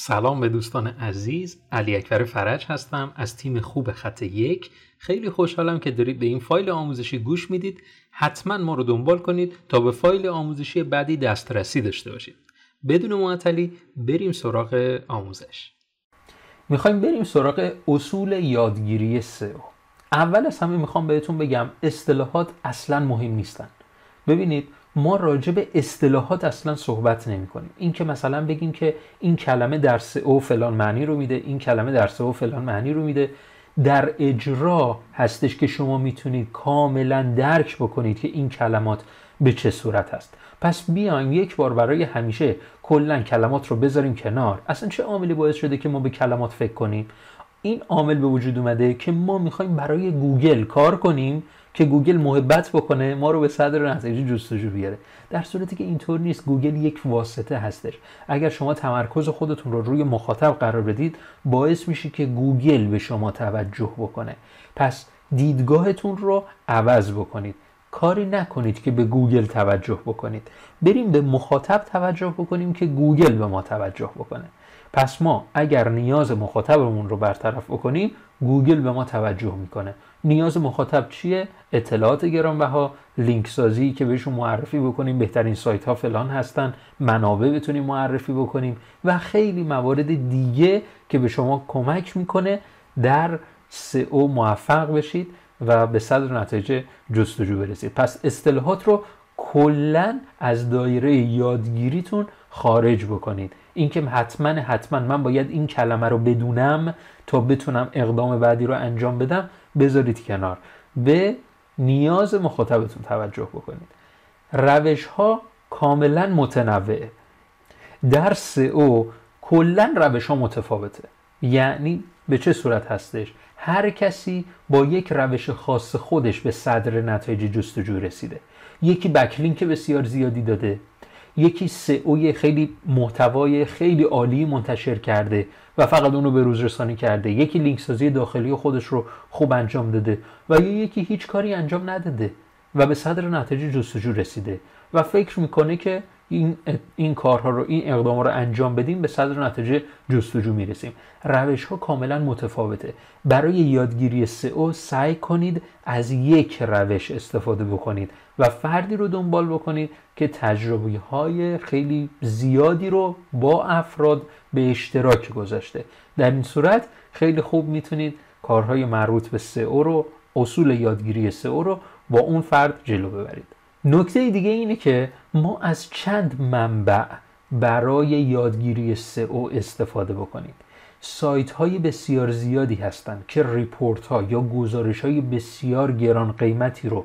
سلام به دوستان عزیز علی اکبر فرج هستم از تیم خوب خط یک. خیلی خوشحالم که دارید به این فایل آموزشی گوش می‌دید. حتما ما رو دنبال کنید تا به فایل آموزشی بعدی دسترسی داشته باشید. بدون معطلی بریم سراغ آموزش. می‌خوایم بریم سراغ اصول یادگیری سئو. اول از همه می‌خوام بهتون بگم اصطلاحات اصلا مهم نیستن. ببینید ما راجع به اصطلاحات اصلا صحبت نمی کنیم. این که مثلا بگیم که این کلمه در او فلان معنی رو میده این کلمه در او فلان معنی رو میده. در اجرا هستش که شما می‌تونید کاملا درک بکنید که این کلمات به چه صورت هست. پس بیایم یک بار برای همیشه کلا کلمات رو بذاریم کنار. اصلا چه عاملی باعث شده که ما به کلمات فکر کنیم؟ این عامل به وجود اومده که ما می‌خوایم برای گوگل کار کنیم که گوگل محبت بکنه ما رو به صدر نتایج جستجو بیاره. در صورتی که اینطور نیست گوگل یک واسطه هستش. اگر شما تمرکز خودتون رو روی مخاطب قرار بدید باعث میشه که گوگل به شما توجه بکنه. پس دیدگاهتون رو عوض بکنید. کاری نکنید که به گوگل توجه بکنید. بریم به مخاطب توجه بکنیم که گوگل به ما توجه بکنه. پس ما اگر نیاز مخاطبمون رو برطرف بکنیم گوگل به ما توجه می‌کنه. نیاز مخاطب چیه؟ اطلاعات گرانبها لینک سازی که بهشون معرفی بکنیم بهترین سایت ها فلان هستن منابع بتونیم معرفی بکنیم و خیلی موارد دیگه که به شما کمک می‌کنه در او موفق بشید و به صدر نتایج جستجو برسید. پس اصطلاحات رو کلا از دایره یادگیریتون خارج بکنید. اینکه حتما حتما من باید این کلمه رو بدونم تا بتونم اقدام بعدی رو انجام بدم بذارید کنار. به نیاز مخاطبتون توجه بکنید. روش ها کاملا متنوعه در او کلا روش ها متفاوته. یعنی به چه صورت هستش؟ هر کسی با یک روش خاص خودش به صدر نتایج جستجو رسیده. یکی بکلینک بسیار زیادی داده. یکی سئوی خیلی محتوای خیلی عالی منتشر کرده و فقط اونو به روز رسانی کرده. یکی لینک سازی داخلی خودش رو خوب انجام داده و یکی هیچ کاری انجام نداده و به صدر نتایج جستجو رسیده و فکر می‌کنه که این, این کارها رو این اقدام رو انجام بدیم به صدر نتیجه جستجو می‌رسیم. روش ها کاملا متفاوته. برای یادگیری سئو سعی کنید از یک روش استفاده بکنید و فردی رو دنبال بکنید که تجربه های خیلی زیادی رو با افراد به اشتراک گذاشته. در این صورت خیلی خوب می‌تونید کارهای مربوط به سئو رو اصول یادگیری سئو رو با اون فرد جلو ببرید. نکته دیگه اینه که ما از چند منبع برای یادگیری سئو استفاده بکنیم. سایت های بسیار زیادی هستند که report ها یا گزارش های بسیار گران قیمتی رو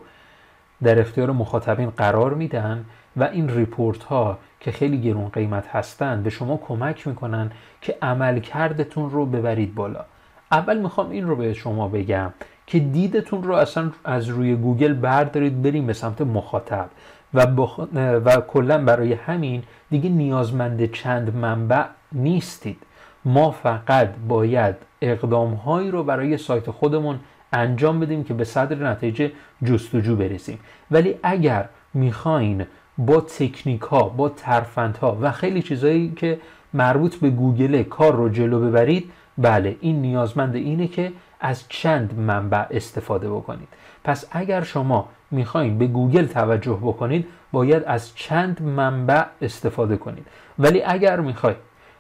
در اختیار مخاطبین قرار میدن و این report ها که خیلی گرون قیمت هستند به شما کمک می‌کنن که عملکردتون رو ببرید بالا. اول می‌خوام این رو به شما بگم. که دیدتون رو اصلا از روی گوگل بردارید بریم به سمت مخاطب. و, بخ... و کلا برای همین دیگه نیازمند چند منبع نیستید. ما فقط باید اقدام هایی رو برای سایت خودمون انجام بدیم که به صدر نتیجه جستجو برسیم. ولی اگر می‌خواین با تکنیک ها با ترفند ها و خیلی چیزهایی که مربوط به گوگل کار رو جلو ببرید بله این نیازمند اینه که از چند منبع استفاده بکنید. پس اگر شما می‌خواین به گوگل توجه بکنید باید از چند منبع استفاده کنید. ولی اگر می‌خواید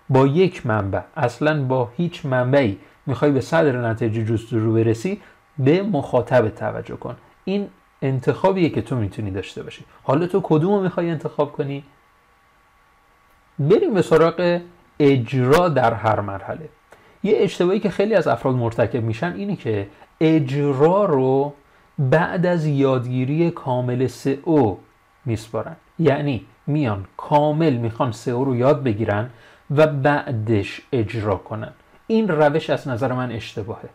با یک منبع اصلا با هیچ منبعی می‌خوای به صدر نتیجه جستجو برسی به مخاطب توجه کن. این انتخابیه که تو می‌تونی داشته باشی. حالا تو کدوم رو می‌خوای انتخاب کنی؟ بریم به سراغ اجرا در هر مرحله. یه اشتباهی که خیلی از افراد مرتکب میشن اینه که اجرا رو بعد از یادگیری کامل او میسپارن. یعنی میان کامل می‌خوان او رو یاد بگیرن و بعدش اجرا کنن. این روش از نظر من اشتباهه.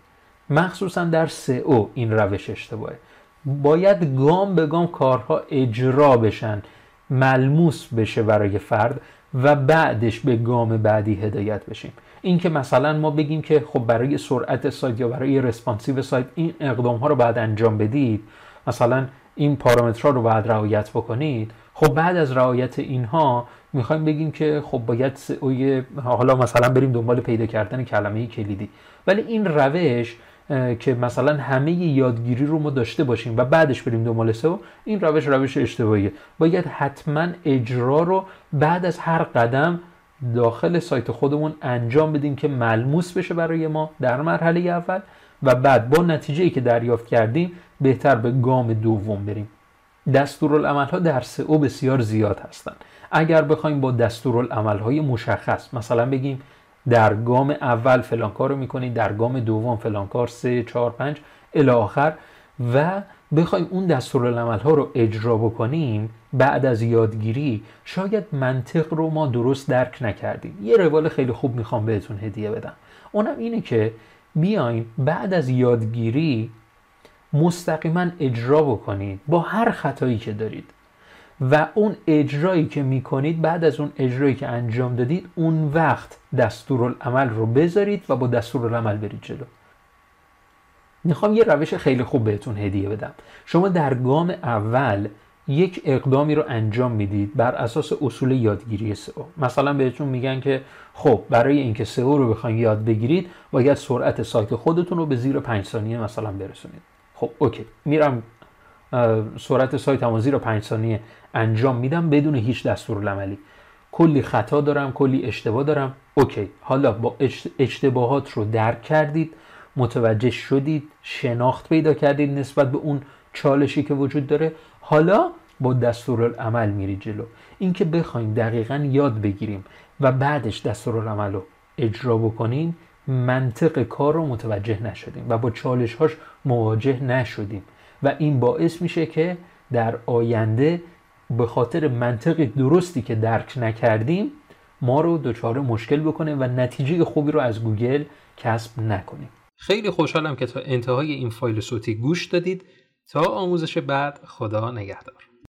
مخصوصا در او این روش اشتباهه. باید گام به گام کارها اجرا بشن. ملموس بشه برای فرد و بعدش به گام بعدی هدایت بشیم. اینکه مثلا ما بگیم که خب برای سرعت سایت یا برای رسپانسیو سایت این اقدام ها رو بعد انجام بدید مثلا این پارامترها رو باید رعایت بکنید. خب بعد از رعایت اینها می‌خوایم بگیم که خب باید حالا مثلا بریم دنبال پیدا کردن کلمه کلیدی. ولی این روش که مثلا همه یادگیری رو ما داشته باشیم و بعدش بریم دنبال سئو این روش روش اشتباهیه. باید حتما اجرا رو بعد از هر قدم داخل سایت خودمون انجام بدیم که ملموس بشه برای ما در مرحله اول و بعد با نتیجه که دریافت کردیم بهتر به گام دوم بریم. دستورالعمل ها در سئو بسیار زیاد هستند اگر بخوایم با دستورالعمل های مشخص مثلا بگیم در گام اول فلان کار رو می‌کنید در گام دوم فلان کار سه چهار پنج الی آخر. و بخوایم اون دستورالعمل ها رو اجرا بکنیم بعد از یادگیری شاید منطق رو ما درست درک نکردیم. یه روال خیلی خوب می‌خوام بهتون هدیه بدم. اونم اینه که بیاین بعد از یادگیری مستقیما اجرا بکنید با هر خطایی که دارید. و اون اجرایی که می‌کنید بعد از اون اجرایی که انجام دادید اون وقت دستورالعمل رو بذارید و با دستورالعمل برید جلو. می‌خوام یه روش خیلی خوب بهتون هدیه بدم. شما در گام اول یک اقدامی رو انجام می‌دید بر اساس اصول یادگیری سئو. مثلا بهتون میگن که خب برای اینکه سئو رو بخواید یاد بگیرید باید سرعت سایت خودتون رو به زیر 5 ثانیه مثلا برسونید. خب اوکی. میرم سرعت سایت هم زیر 5 ثانیه انجام میدم بدون هیچ دستورالعملی. کلی خطا دارم کلی اشتباه دارم. اوکی. حالا با اشتباهات رو درک کردید متوجه شدید شناخت پیدا کردید نسبت به اون چالشی که وجود داره. حالا با دستورالعمل میری جلو. اینکه بخوایم دقیقا یاد بگیریم و بعدش دستورالعمل رو اجرا بکنیم منطق کار رو متوجه نشدیم و با چالش هاش مواجه نشدیم. و این باعث میشه که در آینده به خاطر منطق درستی که درک نکردیم ما رو دچار مشکل بکنه و نتیجه خوبی رو از گوگل کسب نکنیم. خیلی خوشحالم که تا انتهای این فایل صوتی گوش دادید. تا آموزش بعد خدا نگهدار.